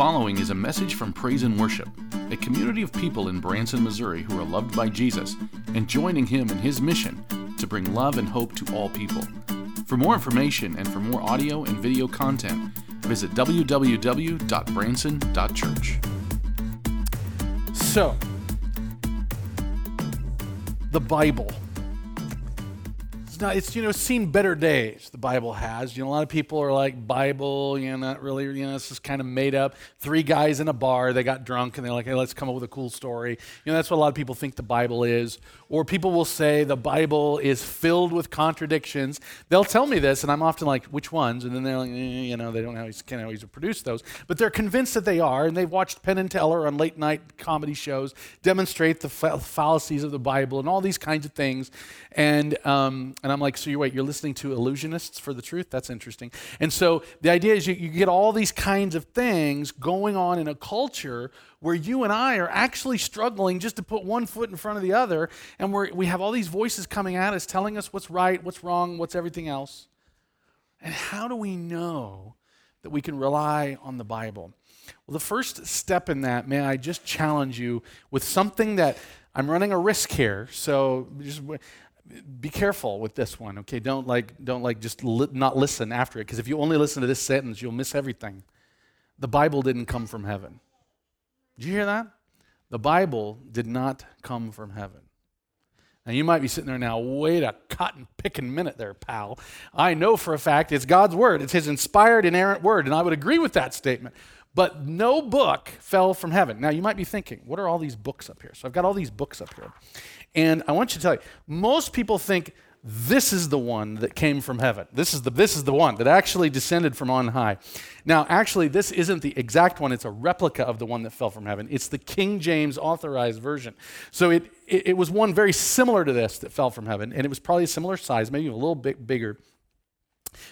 following is a message from Praise and Worship, a community of people in Branson, Missouri who are loved by Jesus and joining him in his mission to bring love and hope to all people. For more information and for more audio and video content, visit www.branson.church. So, the Bible. It's not, it's, you know, seen better days, the Bible has. You know, a lot of people are like, Bible, you know, not really, you know, this is kind of made up. Three guys in a bar, they got drunk and they're like, hey, let's come up with a cool story. You know, that's what a lot of people think the Bible is. Or people will say the Bible is filled with contradictions. They'll tell me this, and I'm often like, which ones? And then they're like, eh, you know, they don't always, can't always produce those. But they're convinced that they are, and they've watched Penn and Teller on late night comedy shows demonstrate the fa- fallacies of the Bible and all these kinds of things. And, um, and I'm like, so you wait, you're listening to illusionists for the truth? That's interesting. And so the idea is you, you get all these kinds of things going on in a culture where you and I are actually struggling just to put one foot in front of the other, and we're, we have all these voices coming at us telling us what's right, what's wrong, what's everything else. And how do we know that we can rely on the Bible? Well, the first step in that, may I just challenge you with something that I'm running a risk here, so just be careful with this one, okay? Don't like, don't like just li- not listen after it, because if you only listen to this sentence, you'll miss everything. The Bible didn't come from heaven. Did you hear that? The Bible did not come from heaven. Now, you might be sitting there now, wait a cotton picking minute there, pal. I know for a fact it's God's word, it's His inspired, inerrant word, and I would agree with that statement. But no book fell from heaven. Now, you might be thinking, what are all these books up here? So, I've got all these books up here. And I want you to tell you, most people think this is the one that came from heaven. This is the, this is the one that actually descended from on high. Now, actually, this isn't the exact one, it's a replica of the one that fell from heaven. It's the King James authorized version. So it, it, it was one very similar to this that fell from heaven, and it was probably a similar size, maybe a little bit bigger.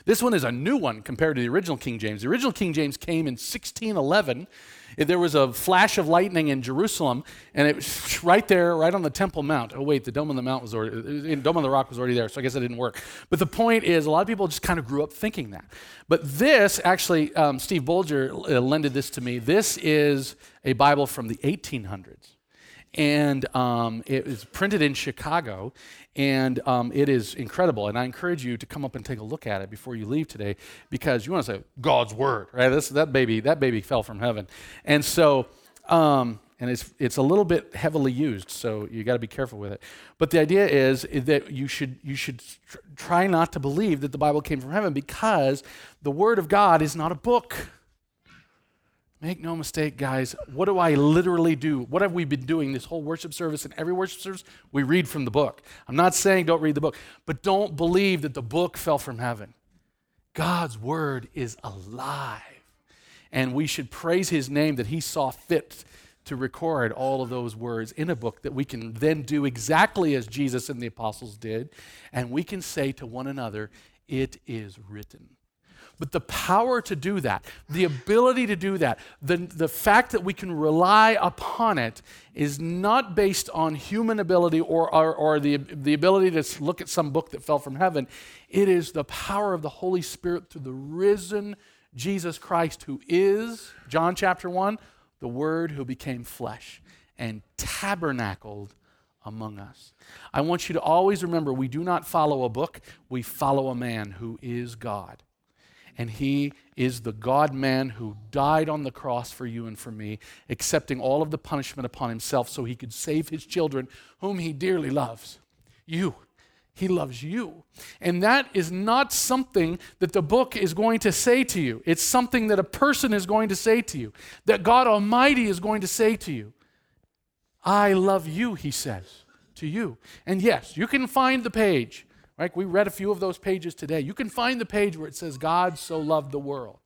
This one is a new one compared to the original King James. The original King James came in 1611. There was a flash of lightning in Jerusalem, and it was right there, right on the Temple Mount. Oh, wait, the Dome of the Mount was already, Dome of the Rock was already there, so I guess it didn't work. But the point is, a lot of people just kind of grew up thinking that. But this, actually, um, Steve Bolger uh, lended this to me. This is a Bible from the 1800s and um, it was printed in Chicago, and um, it is incredible. And I encourage you to come up and take a look at it before you leave today, because you want to say God's word, right? This, that baby, that baby fell from heaven, and so. Um, and it's, it's a little bit heavily used, so you got to be careful with it. But the idea is that you should, you should try not to believe that the Bible came from heaven because the Word of God is not a book. Make no mistake, guys, what do I literally do? What have we been doing this whole worship service and every worship service? We read from the book. I'm not saying don't read the book, but don't believe that the book fell from heaven. God's word is alive. And we should praise his name that he saw fit to record all of those words in a book that we can then do exactly as Jesus and the apostles did. And we can say to one another, It is written. But the power to do that, the ability to do that, the, the fact that we can rely upon it is not based on human ability or, or, or, the, the ability to look at some book that fell from heaven. It is the power of the Holy Spirit through the risen Jesus Christ, who is, John chapter 1, the Word who became flesh and tabernacled among us. I want you to always remember we do not follow a book, we follow a man who is God and he is the God man who died on the cross for you and for me, accepting all of the punishment upon himself so he could save his children, whom he dearly loves. You. He loves you. And that is not something that the book is going to say to you. It's something that a person is going to say to you, that God Almighty is going to say to you. I love you, he says to you. And yes, you can find the page Right? We read a few of those pages today. You can find the page where it says, God so loved the world.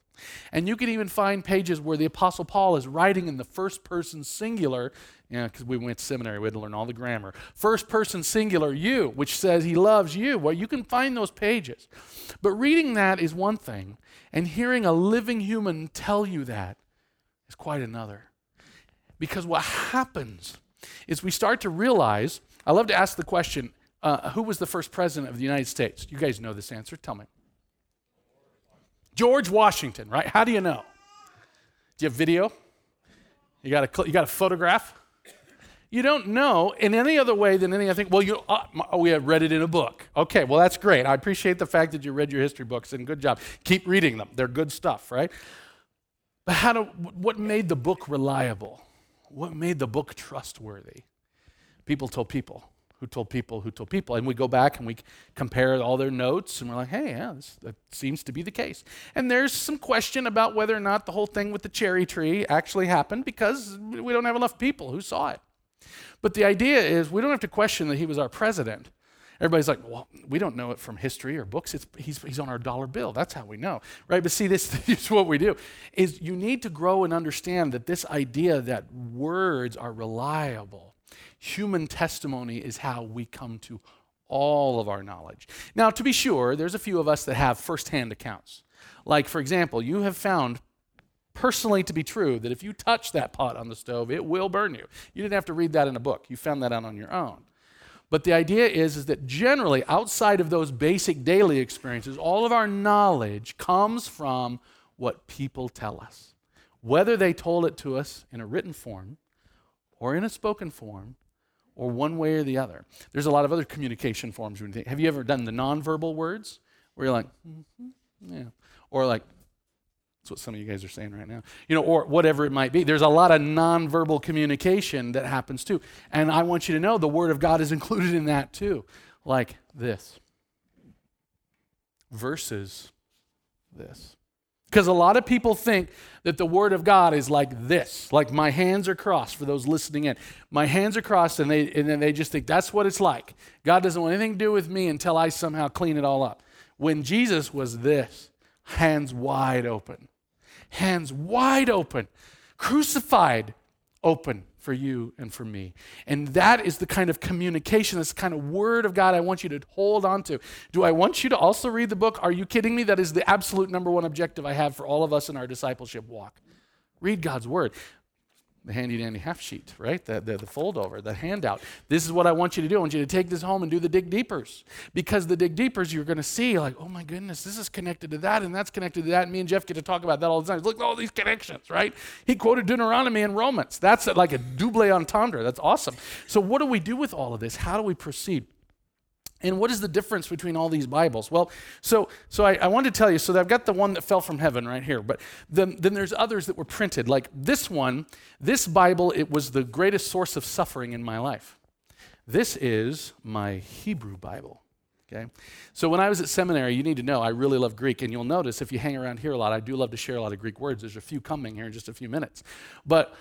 And you can even find pages where the Apostle Paul is writing in the first person singular, you know, because we went to seminary, we had to learn all the grammar. First person singular, you, which says he loves you. Well, you can find those pages. But reading that is one thing, and hearing a living human tell you that is quite another. Because what happens is we start to realize, I love to ask the question uh, who was the first president of the United States? You guys know this answer. Tell me. George Washington, right? How do you know? Do you have video? You got a, you got a photograph? You don't know in any other way than any I think. Well, you, uh, oh, we have read it in a book. Okay, well, that's great. I appreciate the fact that you read your history books and good job. Keep reading them. They're good stuff, right? But how do, what made the book reliable? What made the book trustworthy? People told people who told people who told people. And we go back and we compare all their notes and we're like, hey, yeah, this, that seems to be the case. And there's some question about whether or not the whole thing with the cherry tree actually happened because we don't have enough people who saw it. But the idea is we don't have to question that he was our president. Everybody's like, well, we don't know it from history or books. It's, he's, he's on our dollar bill. That's how we know, right? But see, this, this is what we do, is you need to grow and understand that this idea that words are reliable, human testimony is how we come to all of our knowledge. Now, to be sure, there's a few of us that have firsthand accounts. Like, for example, you have found personally to be true that if you touch that pot on the stove, it will burn you. You didn't have to read that in a book, you found that out on your own. But the idea is, is that generally, outside of those basic daily experiences, all of our knowledge comes from what people tell us. Whether they told it to us in a written form or in a spoken form or one way or the other. There's a lot of other communication forms. Have you ever done the nonverbal words where you're like, mm-hmm, yeah, or like, that's what some of you guys are saying right now. You know, or whatever it might be. There's a lot of nonverbal communication that happens too. And I want you to know the Word of God is included in that too. Like this versus this. Because a lot of people think that the Word of God is like this, like my hands are crossed for those listening in. My hands are crossed, and, they, and then they just think that's what it's like. God doesn't want anything to do with me until I somehow clean it all up. When Jesus was this, hands wide open hands wide open, crucified open for you and for me. And that is the kind of communication, this kind of word of God I want you to hold on to. Do I want you to also read the book? Are you kidding me? That is the absolute number one objective I have for all of us in our discipleship walk. Read God's word the handy dandy half sheet, right? The, the, the fold over, the handout. This is what I want you to do. I want you to take this home and do the dig deepers. Because the dig deepers, you're going to see, like, oh my goodness, this is connected to that, and that's connected to that. And me and Jeff get to talk about that all the time. Look at all these connections, right? He quoted Deuteronomy and Romans. That's like a double entendre. That's awesome. So, what do we do with all of this? How do we proceed? And what is the difference between all these Bibles? Well, so, so I, I wanted to tell you, so I've got the one that fell from heaven right here, but then, then there's others that were printed. Like this one, this Bible, it was the greatest source of suffering in my life. This is my Hebrew Bible. Okay? So when I was at seminary, you need to know I really love Greek, and you'll notice if you hang around here a lot, I do love to share a lot of Greek words. There's a few coming here in just a few minutes. But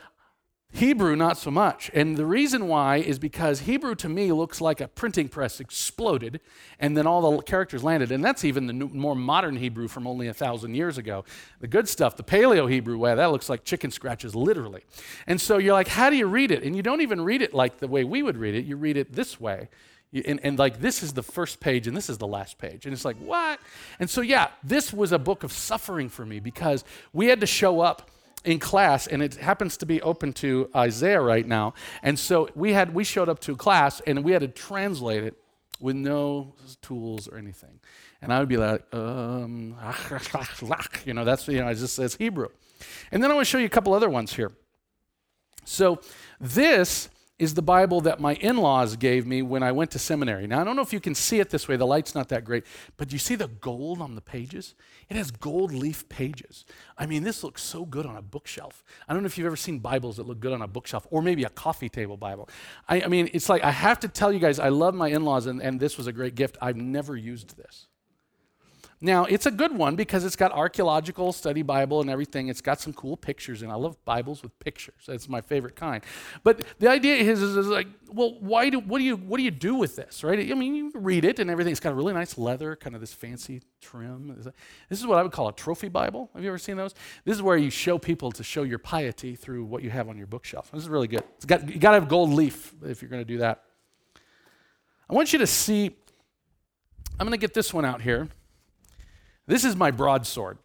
Hebrew, not so much. And the reason why is because Hebrew to me looks like a printing press exploded and then all the characters landed. And that's even the new, more modern Hebrew from only a thousand years ago. The good stuff, the Paleo Hebrew way, that looks like chicken scratches, literally. And so you're like, how do you read it? And you don't even read it like the way we would read it, you read it this way. And, and, like this is the first page and this is the last page and it's like what and so yeah this was a book of suffering for me because we had to show up in class and it happens to be open to isaiah right now. And so we had we showed up to class and we had to translate it with no tools or anything. And i would be like um you know that's you know it just says hebrew. And then i want to show you a couple other ones here. So this is the Bible that my in laws gave me when I went to seminary. Now, I don't know if you can see it this way, the light's not that great, but you see the gold on the pages? It has gold leaf pages. I mean, this looks so good on a bookshelf. I don't know if you've ever seen Bibles that look good on a bookshelf, or maybe a coffee table Bible. I, I mean, it's like I have to tell you guys, I love my in laws, and, and this was a great gift. I've never used this. Now, it's a good one because it's got archaeological study Bible and everything. It's got some cool pictures, and I love Bibles with pictures. That's my favorite kind. But the idea is, is, is like, well, why do what do you what do you do with this, right? I mean, you read it and everything. It's got a really nice leather, kind of this fancy trim. This is what I would call a trophy Bible. Have you ever seen those? This is where you show people to show your piety through what you have on your bookshelf. This is really good. It's got you got to have gold leaf if you're going to do that. I want you to see. I'm going to get this one out here. This is my broadsword.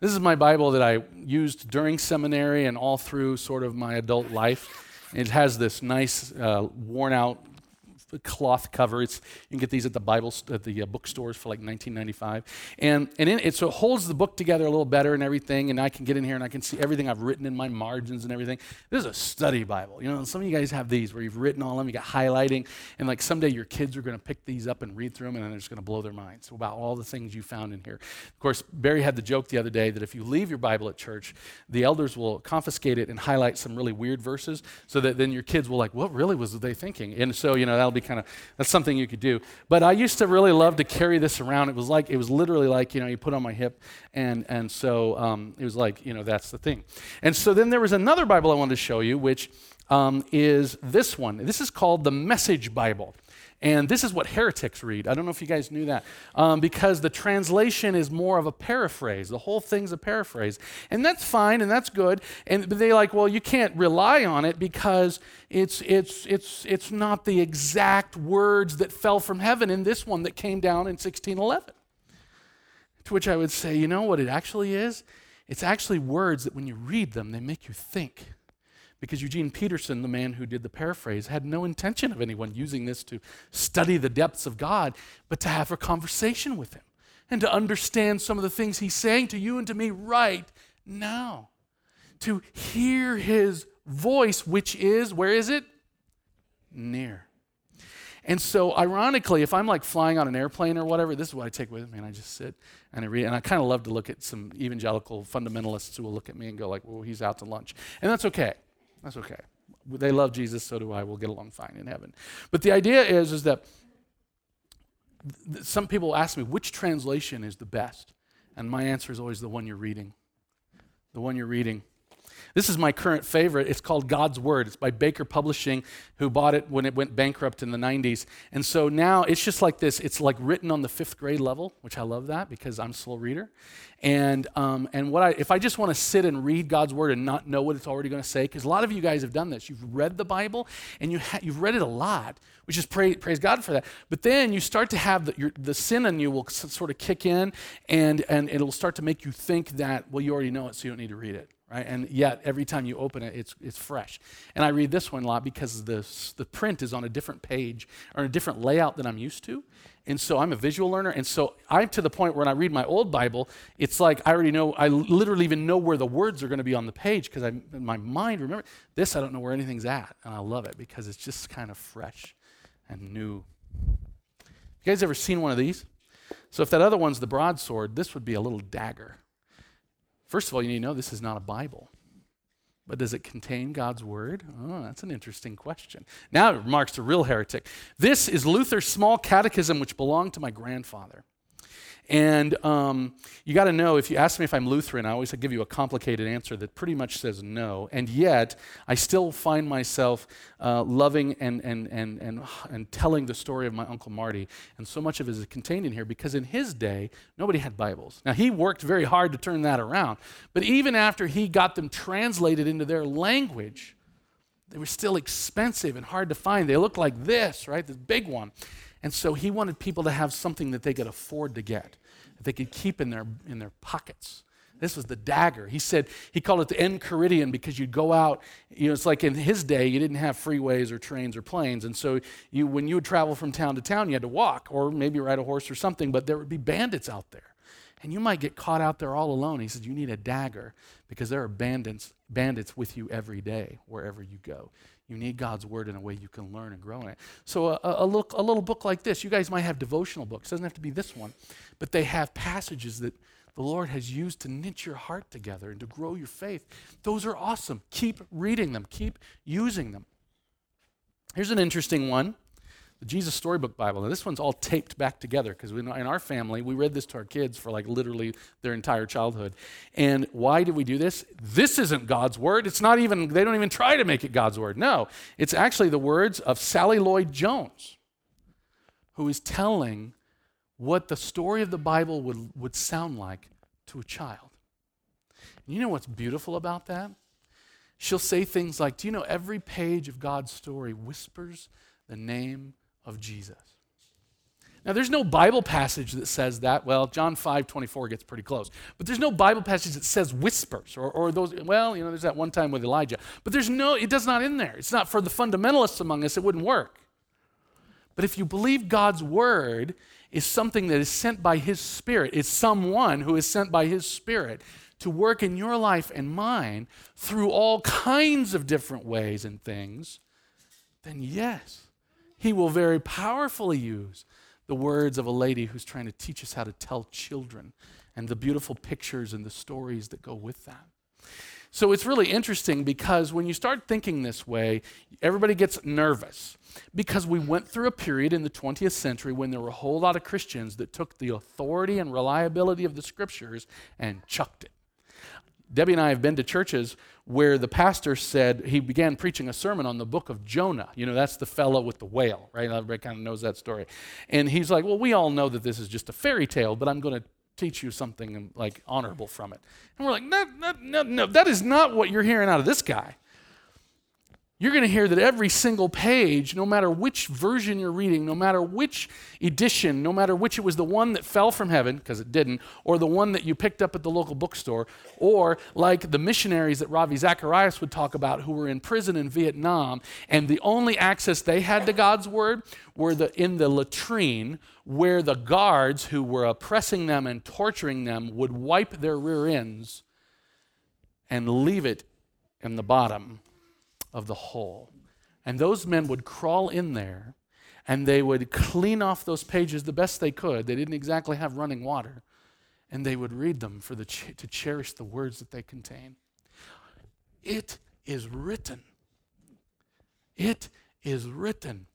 This is my Bible that I used during seminary and all through sort of my adult life. It has this nice, uh, worn out cloth cover. It's, you can get these at the Bible at the uh, bookstores for like 19.95, and and in, it so it holds the book together a little better and everything. And I can get in here and I can see everything I've written in my margins and everything. This is a study Bible. You know, some of you guys have these where you've written all of them, you got highlighting, and like someday your kids are going to pick these up and read through them, and they're just going to blow their minds about all the things you found in here. Of course, Barry had the joke the other day that if you leave your Bible at church, the elders will confiscate it and highlight some really weird verses, so that then your kids will like, what really was they thinking? And so you know that'll be kind of that's something you could do. But I used to really love to carry this around. It was like it was literally like you know you put on my hip, and and so um, it was like you know that's the thing. And so then there was another Bible I wanted to show you, which um, is this one. This is called the Message Bible. And this is what heretics read. I don't know if you guys knew that. Um, because the translation is more of a paraphrase. The whole thing's a paraphrase. And that's fine and that's good. And they like, well, you can't rely on it because it's, it's, it's, it's not the exact words that fell from heaven in this one that came down in 1611. To which I would say, you know what it actually is? It's actually words that when you read them, they make you think because Eugene Peterson, the man who did the paraphrase, had no intention of anyone using this to study the depths of God, but to have a conversation with him and to understand some of the things he's saying to you and to me right now. To hear his voice, which is, where is it? Near. And so, ironically, if I'm like flying on an airplane or whatever, this is what I take with me, and I just sit and I read. And I kind of love to look at some evangelical fundamentalists who will look at me and go like, "Well, he's out to lunch," and that's okay. That's okay. They love Jesus, so do I. We'll get along fine in heaven. But the idea is, is that th- some people ask me, which translation is the best? And my answer is always the one you're reading. The one you're reading. This is my current favorite. It's called God's Word. It's by Baker Publishing, who bought it when it went bankrupt in the 90s. And so now it's just like this. It's like written on the fifth grade level, which I love that because I'm a slow reader. And, um, and what I, if I just want to sit and read God's Word and not know what it's already going to say, because a lot of you guys have done this. You've read the Bible and you ha- you've read it a lot, which is praise, praise God for that. But then you start to have the, your, the sin in you will s- sort of kick in and, and it'll start to make you think that, well, you already know it, so you don't need to read it right? And yet, every time you open it, it's, it's fresh. And I read this one a lot because the, the print is on a different page or a different layout than I'm used to. And so I'm a visual learner. And so I'm to the point where when I read my old Bible, it's like I already know, I literally even know where the words are going to be on the page because in my mind, remember, this I don't know where anything's at. And I love it because it's just kind of fresh and new. You guys ever seen one of these? So if that other one's the broadsword, this would be a little dagger. First of all, you need to know this is not a Bible. But does it contain God's word? Oh, that's an interesting question. Now it marks a real heretic. This is Luther's small catechism, which belonged to my grandfather. And um, you got to know if you ask me if I'm Lutheran, I always give you a complicated answer that pretty much says no. And yet, I still find myself uh, loving and, and, and, and, and telling the story of my Uncle Marty. And so much of it is contained in here because in his day, nobody had Bibles. Now, he worked very hard to turn that around. But even after he got them translated into their language, they were still expensive and hard to find. They looked like this, right? This big one. And so he wanted people to have something that they could afford to get, that they could keep in their, in their pockets. This was the dagger. He said, he called it the Enchiridion because you'd go out, you know, it's like in his day, you didn't have freeways or trains or planes. And so you, when you would travel from town to town, you had to walk or maybe ride a horse or something, but there would be bandits out there. And you might get caught out there all alone. He says, You need a dagger because there are bandits, bandits with you every day, wherever you go. You need God's word in a way you can learn and grow in it. So, a, a, look, a little book like this, you guys might have devotional books. It doesn't have to be this one, but they have passages that the Lord has used to knit your heart together and to grow your faith. Those are awesome. Keep reading them, keep using them. Here's an interesting one the Jesus Storybook Bible. Now, this one's all taped back together because in our family, we read this to our kids for like literally their entire childhood. And why did we do this? This isn't God's word. It's not even, they don't even try to make it God's word. No, it's actually the words of Sally Lloyd Jones, who is telling what the story of the Bible would, would sound like to a child. And you know what's beautiful about that? She'll say things like, Do you know every page of God's story whispers the name of Jesus. Now, there's no Bible passage that says that. Well, John 5 24 gets pretty close. But there's no Bible passage that says whispers or, or those, well, you know, there's that one time with Elijah. But there's no, it does not in there. It's not for the fundamentalists among us, it wouldn't work. But if you believe God's word is something that is sent by his spirit, it's someone who is sent by his spirit to work in your life and mine through all kinds of different ways and things, then yes, he will very powerfully use the words of a lady who's trying to teach us how to tell children and the beautiful pictures and the stories that go with that. So it's really interesting because when you start thinking this way, everybody gets nervous because we went through a period in the 20th century when there were a whole lot of Christians that took the authority and reliability of the scriptures and chucked it. Debbie and I have been to churches where the pastor said he began preaching a sermon on the book of Jonah. You know, that's the fellow with the whale, right? Everybody kind of knows that story. And he's like, Well, we all know that this is just a fairy tale, but I'm going to teach you something like honorable from it. And we're like, no, no, no, no, that is not what you're hearing out of this guy you're going to hear that every single page, no matter which version you're reading, no matter which edition, no matter which it was the one that fell from heaven, because it didn't, or the one that you picked up at the local bookstore, or like the missionaries that Ravi Zacharias would talk about who were in prison in Vietnam, and the only access they had to God's word were the, in the latrine where the guards who were oppressing them and torturing them would wipe their rear ends and leave it in the bottom of the whole. And those men would crawl in there and they would clean off those pages the best they could. They didn't exactly have running water. And they would read them for the ch- to cherish the words that they contain. It is written. It is written.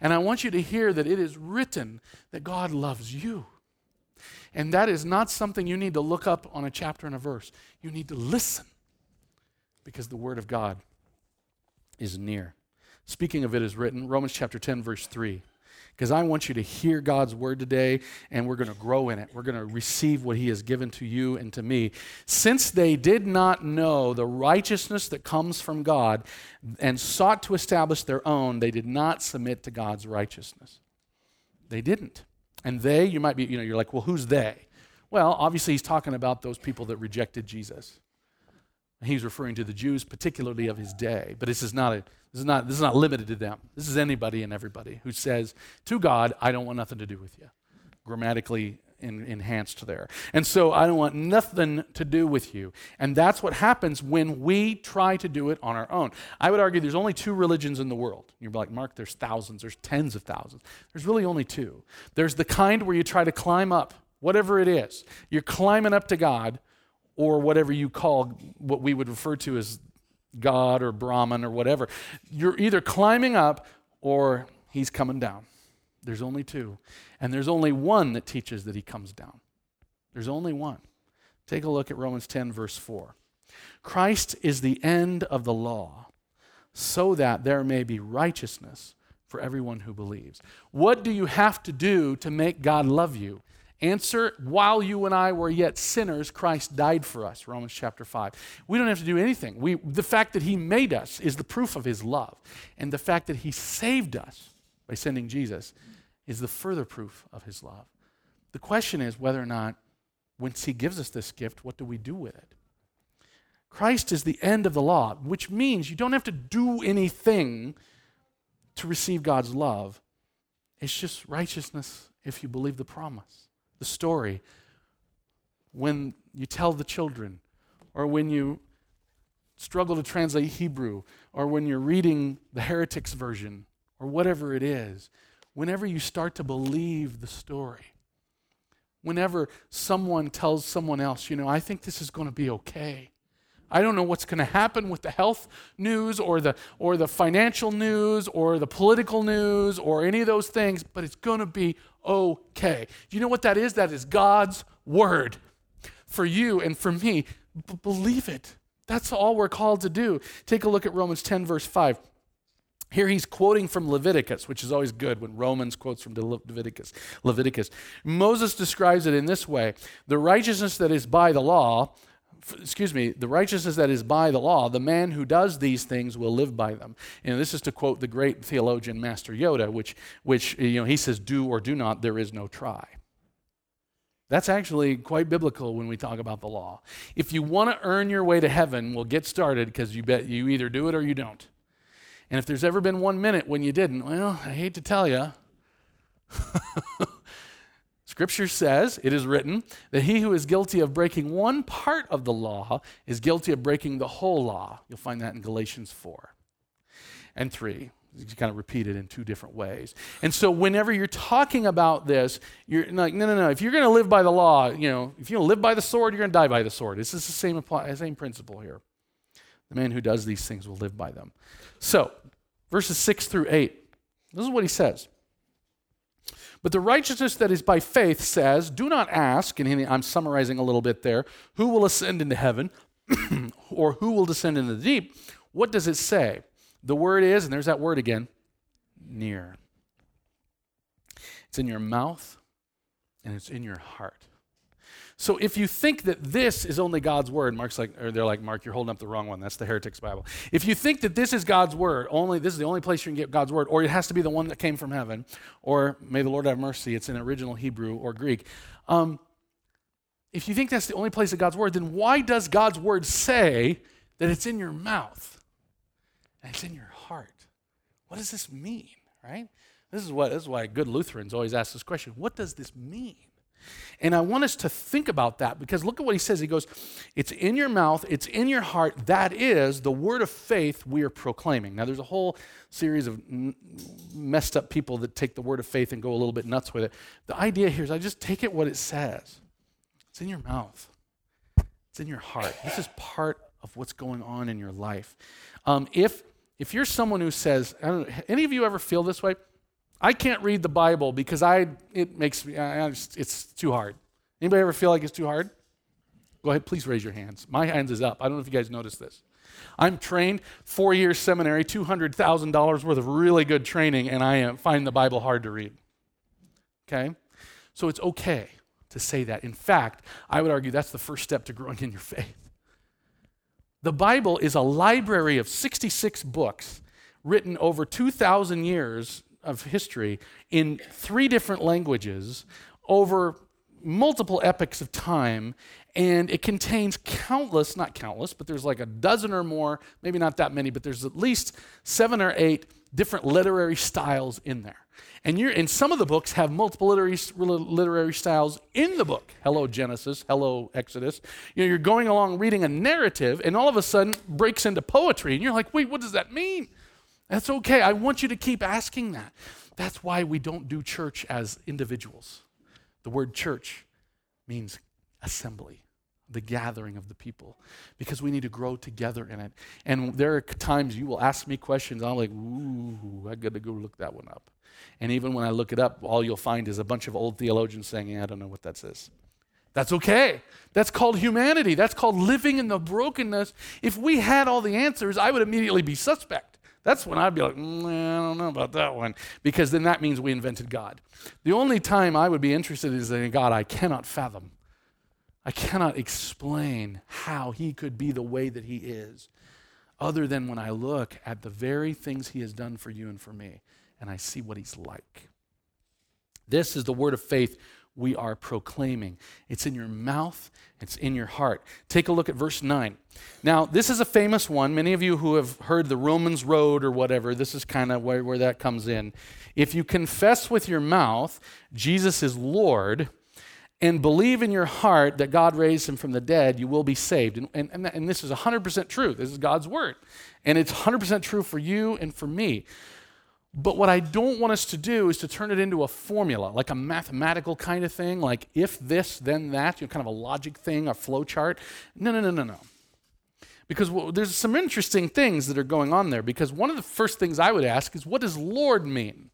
And I want you to hear that it is written that God loves you. And that is not something you need to look up on a chapter and a verse. You need to listen because the Word of God is near. Speaking of it is written, Romans chapter 10, verse 3. Because I want you to hear God's word today, and we're going to grow in it. We're going to receive what He has given to you and to me. Since they did not know the righteousness that comes from God and sought to establish their own, they did not submit to God's righteousness. They didn't. And they, you might be, you know, you're like, well, who's they? Well, obviously, he's talking about those people that rejected Jesus. He's referring to the Jews, particularly of his day. But this is not a, this is not this is not limited to them. This is anybody and everybody who says to God, "I don't want nothing to do with you." Grammatically in, enhanced there. And so I don't want nothing to do with you. And that's what happens when we try to do it on our own. I would argue there's only two religions in the world. You're like, Mark, there's thousands, there's tens of thousands. There's really only two. There's the kind where you try to climb up, whatever it is. You're climbing up to God or whatever you call what we would refer to as God or Brahman or whatever. You're either climbing up or he's coming down. There's only two. And there's only one that teaches that he comes down. There's only one. Take a look at Romans 10, verse 4. Christ is the end of the law, so that there may be righteousness for everyone who believes. What do you have to do to make God love you? Answer, while you and I were yet sinners, Christ died for us, Romans chapter 5. We don't have to do anything. We, the fact that He made us is the proof of His love. And the fact that He saved us by sending Jesus is the further proof of His love. The question is whether or not, once He gives us this gift, what do we do with it? Christ is the end of the law, which means you don't have to do anything to receive God's love. It's just righteousness if you believe the promise the story, when you tell the children, or when you struggle to translate Hebrew, or when you're reading the heretics version, or whatever it is, whenever you start to believe the story, whenever someone tells someone else, you know, I think this is going to be okay. I don't know what's going to happen with the health news or the, or the financial news or the political news or any of those things, but it's going to be okay. You know what that is? That is God's word for you and for me. B- believe it. That's all we're called to do. Take a look at Romans 10, verse 5. Here he's quoting from Leviticus, which is always good when Romans quotes from Leviticus. Leviticus. Moses describes it in this way The righteousness that is by the law excuse me, the righteousness that is by the law, the man who does these things will live by them. And this is to quote the great theologian Master Yoda, which, which you know, he says, do or do not, there is no try. That's actually quite biblical when we talk about the law. If you want to earn your way to heaven, we'll get started because you bet you either do it or you don't. And if there's ever been one minute when you didn't, well, I hate to tell you, Scripture says, it is written, that he who is guilty of breaking one part of the law is guilty of breaking the whole law. You'll find that in Galatians 4 and 3. You kind of repeat it in two different ways. And so, whenever you're talking about this, you're like, no, no, no. If you're going to live by the law, you know, if you don't live by the sword, you're going to die by the sword. This is the same, same principle here. The man who does these things will live by them. So, verses 6 through 8, this is what he says. But the righteousness that is by faith says, Do not ask, and I'm summarizing a little bit there, who will ascend into heaven or who will descend into the deep. What does it say? The word is, and there's that word again, near. It's in your mouth and it's in your heart. So if you think that this is only God's word, Mark's like, or they're like, Mark, you're holding up the wrong one. That's the Heretics Bible. If you think that this is God's word, only this is the only place you can get God's word, or it has to be the one that came from heaven, or may the Lord have mercy, it's in original Hebrew or Greek. Um, if you think that's the only place of God's word, then why does God's word say that it's in your mouth and it's in your heart? What does this mean, right? This is what this is why good Lutherans always ask this question: What does this mean? And I want us to think about that because look at what he says. He goes, It's in your mouth, it's in your heart. That is the word of faith we are proclaiming. Now, there's a whole series of messed up people that take the word of faith and go a little bit nuts with it. The idea here is I just take it what it says. It's in your mouth, it's in your heart. This is part of what's going on in your life. Um, if, if you're someone who says, any of you ever feel this way? I can't read the Bible because I it makes me it's too hard. Anybody ever feel like it's too hard? Go ahead, please raise your hands. My hands is up. I don't know if you guys noticed this. I'm trained, four years seminary, two hundred thousand dollars worth of really good training, and I find the Bible hard to read. Okay, so it's okay to say that. In fact, I would argue that's the first step to growing in your faith. The Bible is a library of 66 books written over 2,000 years of history in three different languages over multiple epochs of time and it contains countless not countless but there's like a dozen or more maybe not that many but there's at least seven or eight different literary styles in there. And you're and some of the books have multiple literary, literary styles in the book. Hello genesis. Hello exodus. You know you're going along reading a narrative and all of a sudden breaks into poetry and you're like wait what does that mean that's okay. I want you to keep asking that. That's why we don't do church as individuals. The word church means assembly, the gathering of the people, because we need to grow together in it. And there are times you will ask me questions, I'm like, ooh, I got to go look that one up. And even when I look it up, all you'll find is a bunch of old theologians saying, yeah, I don't know what that says. That's okay. That's called humanity. That's called living in the brokenness. If we had all the answers, I would immediately be suspect. That's when I'd be like, mm, I don't know about that one, because then that means we invented God. The only time I would be interested is in God I cannot fathom. I cannot explain how he could be the way that he is, other than when I look at the very things he has done for you and for me, and I see what he's like. This is the word of faith we are proclaiming. It's in your mouth, it's in your heart. Take a look at verse 9. Now, this is a famous one. Many of you who have heard the Romans Road or whatever, this is kind of where, where that comes in. If you confess with your mouth Jesus is Lord, and believe in your heart that God raised him from the dead, you will be saved. And, and, and, and this is 100% true. This is God's word. And it's 100% true for you and for me. But what I don't want us to do is to turn it into a formula, like a mathematical kind of thing, like if this, then that, you know, kind of a logic thing, a flow chart. No, no, no, no, no. Because well, there's some interesting things that are going on there. Because one of the first things I would ask is, what does Lord mean?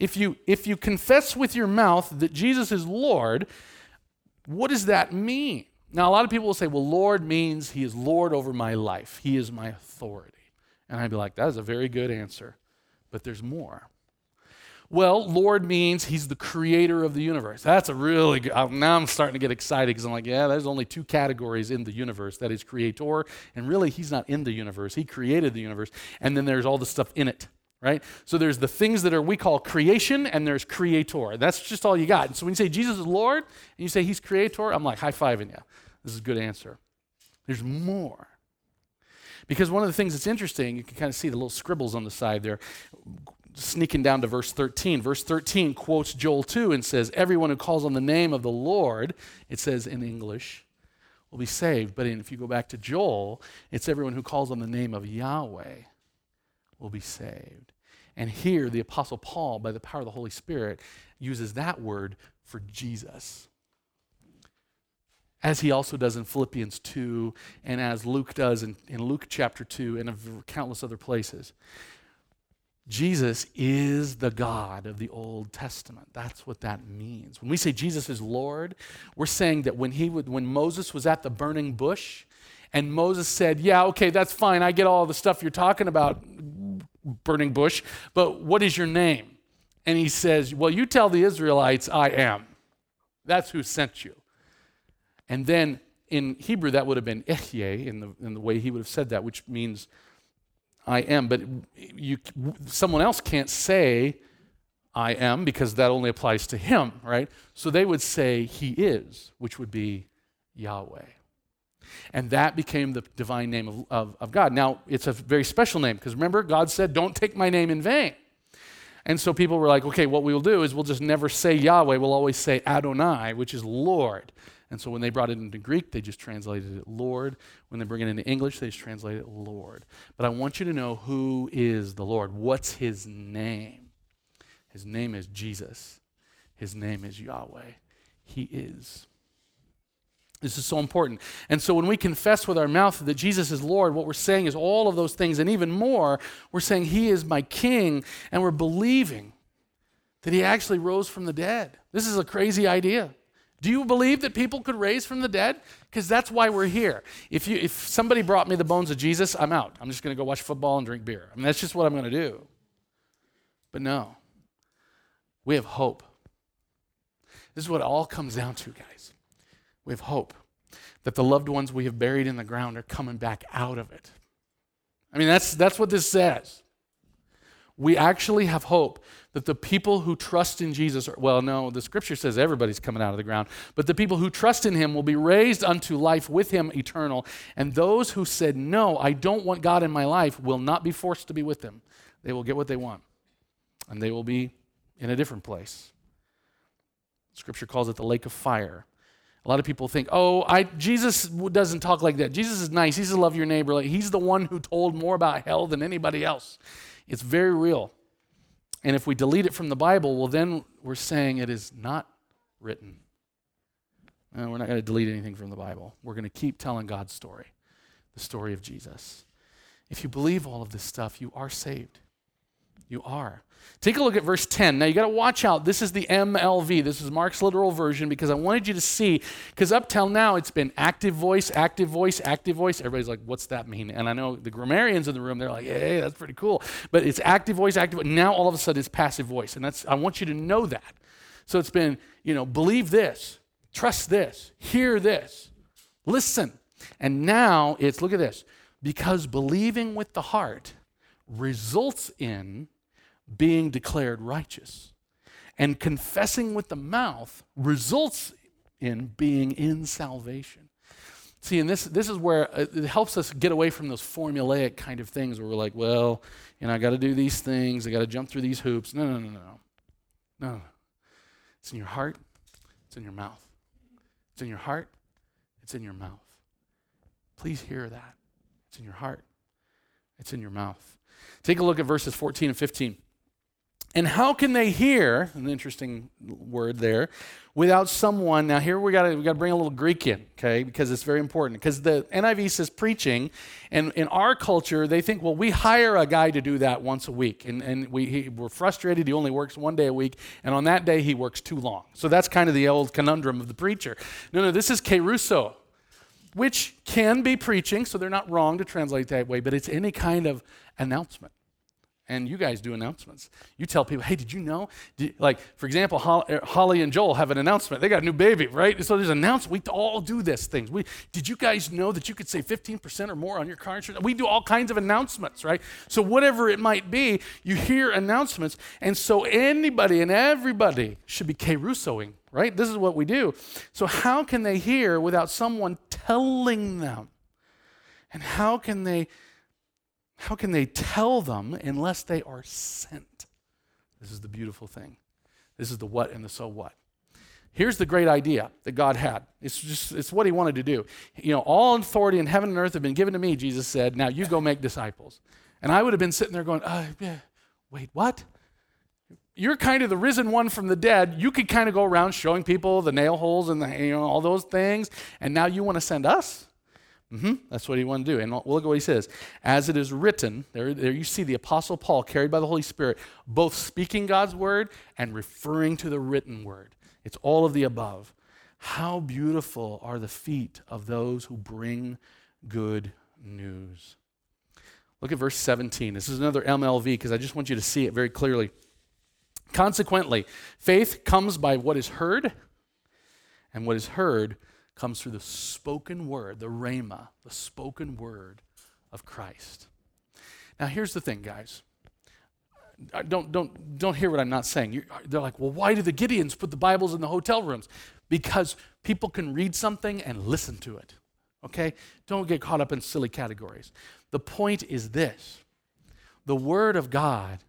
If you, if you confess with your mouth that Jesus is Lord, what does that mean? Now, a lot of people will say, well, Lord means He is Lord over my life, He is my authority. And I'd be like, that is a very good answer but there's more. Well, Lord means he's the creator of the universe. That's a really good. Now I'm starting to get excited because I'm like, yeah, there's only two categories in the universe that is creator, and really he's not in the universe. He created the universe, and then there's all the stuff in it, right? So there's the things that are we call creation, and there's creator. That's just all you got. And so when you say Jesus is Lord, and you say he's creator, I'm like high fiving you. This is a good answer. There's more. Because one of the things that's interesting, you can kind of see the little scribbles on the side there. sneaking down to verse 13. Verse 13 quotes Joel 2 and says, Everyone who calls on the name of the Lord, it says in English, will be saved. But if you go back to Joel, it's everyone who calls on the name of Yahweh will be saved. And here, the Apostle Paul, by the power of the Holy Spirit, uses that word for Jesus. As he also does in Philippians 2, and as Luke does in, in Luke chapter 2, and in countless other places. Jesus is the God of the Old Testament. That's what that means. When we say Jesus is Lord, we're saying that when he would, when Moses was at the burning bush, and Moses said, "Yeah, okay, that's fine. I get all the stuff you're talking about, burning bush, but what is your name?" And he says, "Well, you tell the Israelites, I am. That's who sent you." And then in Hebrew, that would have been Ehyeh in the, in the way he would have said that, which means I am, but you, someone else can't say I am because that only applies to him, right? So they would say he is, which would be Yahweh. And that became the divine name of, of, of God. Now, it's a very special name because remember, God said, Don't take my name in vain. And so people were like, okay, what we will do is we'll just never say Yahweh, we'll always say Adonai, which is Lord. And so when they brought it into Greek, they just translated it Lord. When they bring it into English, they just translate it Lord. But I want you to know who is the Lord. What's his name? His name is Jesus. His name is Yahweh. He is. This is so important. And so when we confess with our mouth that Jesus is Lord, what we're saying is all of those things and even more. We're saying He is my King, and we're believing that He actually rose from the dead. This is a crazy idea. Do you believe that people could raise from the dead? Because that's why we're here. If, you, if somebody brought me the bones of Jesus, I'm out. I'm just going to go watch football and drink beer. I mean, that's just what I'm going to do. But no, we have hope. This is what it all comes down to, guys. We have hope that the loved ones we have buried in the ground are coming back out of it. I mean, that's, that's what this says. We actually have hope that the people who trust in Jesus, are, well, no, the scripture says everybody's coming out of the ground, but the people who trust in him will be raised unto life with him eternal. And those who said, No, I don't want God in my life, will not be forced to be with him. They will get what they want, and they will be in a different place. Scripture calls it the lake of fire. A lot of people think, oh, I, Jesus doesn't talk like that. Jesus is nice. He's to love your neighbor. Like, he's the one who told more about hell than anybody else. It's very real. And if we delete it from the Bible, well, then we're saying it is not written. No, we're not going to delete anything from the Bible. We're going to keep telling God's story, the story of Jesus. If you believe all of this stuff, you are saved. You are. Take a look at verse 10. Now you got to watch out. This is the MLV. This is Mark's literal version because I wanted you to see, because up till now it's been active voice, active voice, active voice. Everybody's like, what's that mean? And I know the grammarians in the room, they're like, hey, that's pretty cool. But it's active voice, active voice. Now all of a sudden it's passive voice. And that's I want you to know that. So it's been, you know, believe this, trust this, hear this, listen. And now it's, look at this, because believing with the heart results in being declared righteous. And confessing with the mouth results in being in salvation. See, and this, this is where uh, it helps us get away from those formulaic kind of things where we're like, well, you know, I got to do these things, I got to jump through these hoops. No, no, no, no. No. It's in your heart, it's in your mouth. It's in your heart, it's in your mouth. Please hear that. It's in your heart, it's in your mouth. Take a look at verses 14 and 15. And how can they hear, an interesting word there, without someone? Now, here we got we got to bring a little Greek in, okay, because it's very important. Because the NIV says preaching, and in our culture, they think, well, we hire a guy to do that once a week. And, and we, he, we're frustrated. He only works one day a week, and on that day, he works too long. So that's kind of the old conundrum of the preacher. No, no, this is kerusso, which can be preaching, so they're not wrong to translate that way, but it's any kind of announcement and you guys do announcements. You tell people, hey, did you know? Did, like, for example, uh, Holly and Joel have an announcement. They got a new baby, right? So there's an announcement. We all do this things. We, did you guys know that you could save 15% or more on your car insurance? We do all kinds of announcements, right? So whatever it might be, you hear announcements. And so anybody and everybody should be kerusoing, right? This is what we do. So how can they hear without someone telling them? And how can they how can they tell them unless they are sent? This is the beautiful thing. This is the what and the so what. Here's the great idea that God had. It's just it's what he wanted to do. You know, all authority in heaven and earth have been given to me, Jesus said. Now you go make disciples. And I would have been sitting there going, uh, yeah, wait, what? You're kind of the risen one from the dead. You could kind of go around showing people the nail holes and the, you know, all those things. And now you want to send us? Mm-hmm. That's what he wanted to do. And look at what he says. As it is written, there, there you see the Apostle Paul, carried by the Holy Spirit, both speaking God's word and referring to the written word. It's all of the above. How beautiful are the feet of those who bring good news. Look at verse 17. This is another MLV because I just want you to see it very clearly. Consequently, faith comes by what is heard, and what is heard comes through the spoken word, the rhema, the spoken word of Christ. Now, here's the thing, guys. Don't, don't, don't hear what I'm not saying. You're, they're like, well, why do the Gideons put the Bibles in the hotel rooms? Because people can read something and listen to it. Okay? Don't get caught up in silly categories. The point is this the Word of God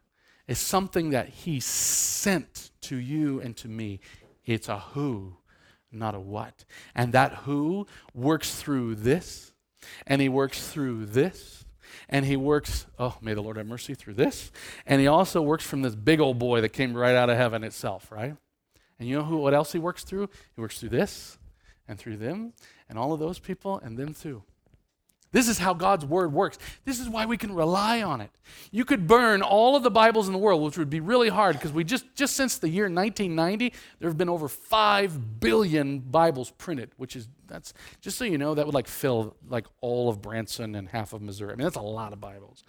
is something that He sent to you and to me. It's a who, not a what. And that who works through this, and He works through this, and he works, oh, may the Lord have mercy through this. And he also works from this big old boy that came right out of heaven itself, right? And you know who, what else he works through? He works through this and through them and all of those people and them too. This is how God's word works. This is why we can rely on it. You could burn all of the Bibles in the world, which would be really hard because we just just since the year 1990, there have been over 5 billion Bibles printed, which is that's just so you know that would like fill like all of Branson and half of Missouri. I mean, that's a lot of Bibles.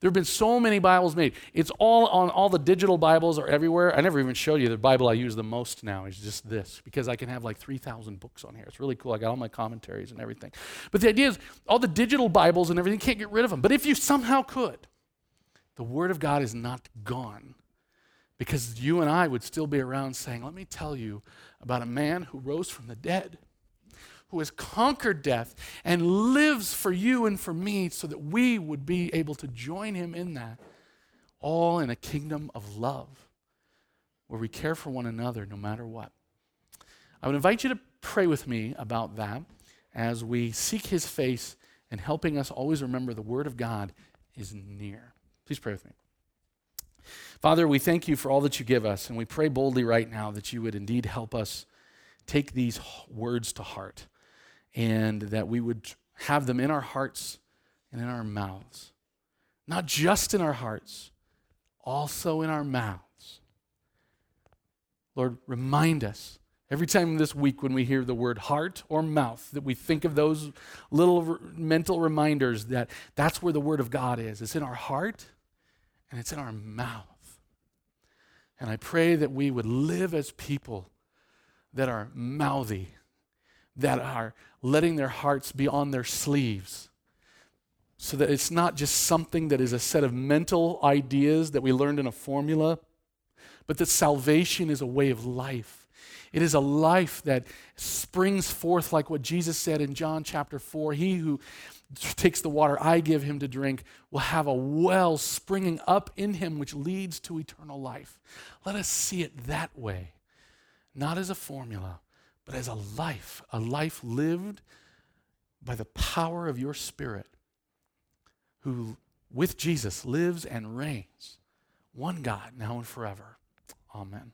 There have been so many Bibles made. It's all on all the digital Bibles are everywhere. I never even showed you the Bible I use the most now is just this because I can have like 3,000 books on here. It's really cool. I got all my commentaries and everything. But the idea is all the digital Bibles and everything, can't get rid of them. But if you somehow could, the Word of God is not gone because you and I would still be around saying, Let me tell you about a man who rose from the dead, who has conquered death and lives for you and for me so that we would be able to join him in that, all in a kingdom of love where we care for one another no matter what. I would invite you to pray with me about that as we seek his face and helping us always remember the Word of God is near. Please pray with me. Father, we thank you for all that you give us, and we pray boldly right now that you would indeed help us take these words to heart and that we would have them in our hearts and in our mouths. Not just in our hearts, also in our mouths. Lord, remind us Every time this week when we hear the word heart or mouth, that we think of those little mental reminders that that's where the word of God is. It's in our heart and it's in our mouth. And I pray that we would live as people that are mouthy, that are letting their hearts be on their sleeves, so that it's not just something that is a set of mental ideas that we learned in a formula, but that salvation is a way of life it is a life that springs forth like what Jesus said in John chapter 4. He who takes the water I give him to drink will have a well springing up in him which leads to eternal life. Let us see it that way, not as a formula, but as a life, a life lived by the power of your Spirit, who with Jesus lives and reigns, one God, now and forever. Amen.